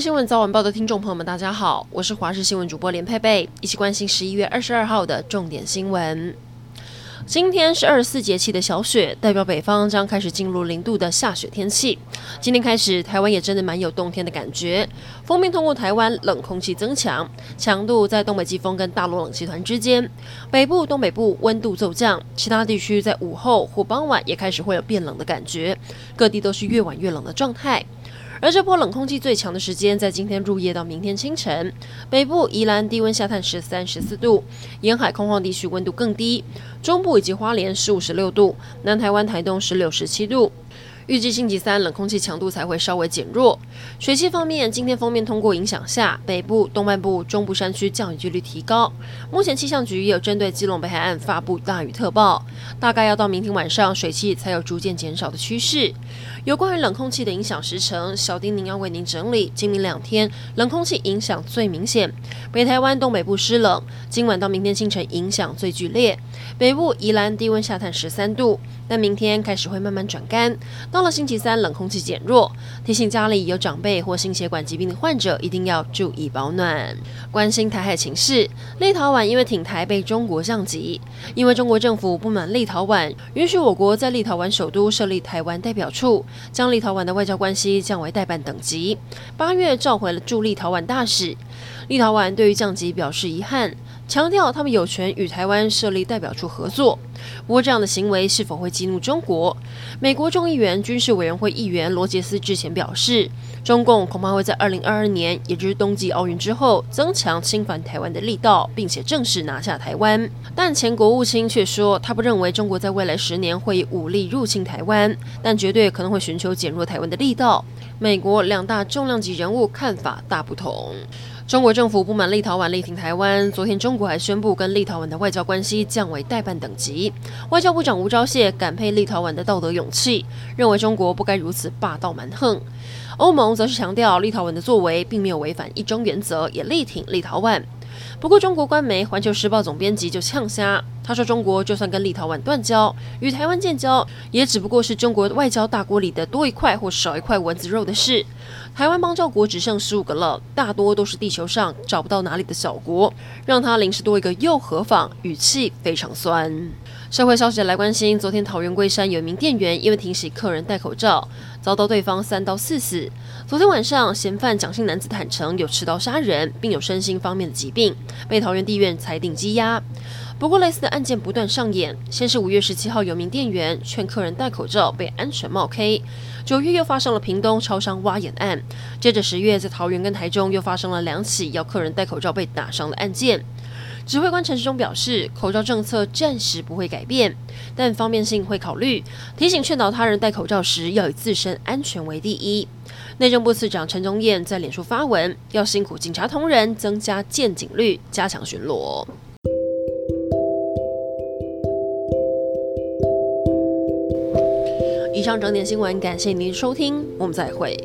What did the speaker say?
新闻早晚报的听众朋友们，大家好，我是华视新闻主播连佩佩，一起关心十一月二十二号的重点新闻。今天是二十四节气的小雪，代表北方将开始进入零度的下雪天气。今天开始，台湾也真的蛮有冬天的感觉。风面通过台湾，冷空气增强，强度在东北季风跟大陆冷气团之间。北部、东北部温度骤降，其他地区在午后或傍晚也开始会有变冷的感觉，各地都是越晚越冷的状态。而这波冷空气最强的时间在今天入夜到明天清晨，北部宜兰低温下探十三、十四度，沿海空旷地区温度更低，中部以及花莲十五、十六度，南台湾、台东十六、十七度。预计星期三冷空气强度才会稍微减弱。水汽方面，今天锋面通过影响下，北部、东半部、中部山区降雨几率提高。目前气象局也有针对基隆北海岸发布大雨特报，大概要到明天晚上，水汽才有逐渐减少的趋势。有关于冷空气的影响时程，小丁宁要为您整理。今明两天冷空气影响最明显，北台湾东北部湿冷，今晚到明天清晨影响最剧烈。北部宜兰低温下探十三度，但明天开始会慢慢转干。到了星期三，冷空气减弱，提醒家里有长辈或心血管疾病的患者一定要注意保暖。关心台海情势，立陶宛因为挺台被中国降级，因为中国政府不满立陶宛允许我国在立陶宛首都设立台湾代表处，将立陶宛的外交关系降为代办等级。八月召回了驻立陶宛大使，立陶宛对于降级表示遗憾。强调他们有权与台湾设立代表处合作，不过这样的行为是否会激怒中国？美国众议员军事委员会议员罗杰斯之前表示，中共恐怕会在二零二二年，也就是冬季奥运之后，增强侵犯台湾的力道，并且正式拿下台湾。但前国务卿却说，他不认为中国在未来十年会以武力入侵台湾，但绝对可能会寻求减弱台湾的力道。美国两大重量级人物看法大不同。中国政府不满立陶宛力挺台湾，昨天中国还宣布跟立陶宛的外交关系降为代办等级。外交部长吴钊燮感佩立陶宛的道德勇气，认为中国不该如此霸道蛮横。欧盟则是强调立陶宛的作为并没有违反一中原则，也力挺立陶宛。不过，中国官媒《环球时报》总编辑就呛瞎，他说：“中国就算跟立陶宛断交，与台湾建交，也只不过是中国外交大锅里的多一块或少一块蚊子肉的事。台湾邦交国只剩十五个了，大多都是地球上找不到哪里的小国，让他临时多一个又何妨？语气非常酸。”社会消息来关心，昨天桃园龟山有一名店员因为提醒客人戴口罩，遭到对方三刀四死。昨天晚上，嫌犯蒋姓男子坦承有持刀杀人，并有身心方面的疾病，被桃园地院裁定羁押。不过，类似的案件不断上演。先是五月十七号，有名店员劝客人戴口罩，被安全帽 K。九月又发生了屏东超商挖眼案。接着十月，在桃园跟台中又发生了两起要客人戴口罩被打伤的案件。指挥官陈时中表示，口罩政策暂时不会改变，但方便性会考虑。提醒劝导他人戴口罩时，要以自身安全为第一。内政部次长陈宗彦在脸书发文，要辛苦警察同仁增加见警率，加强巡逻。以上整点新闻，感谢您的收听，我们再会。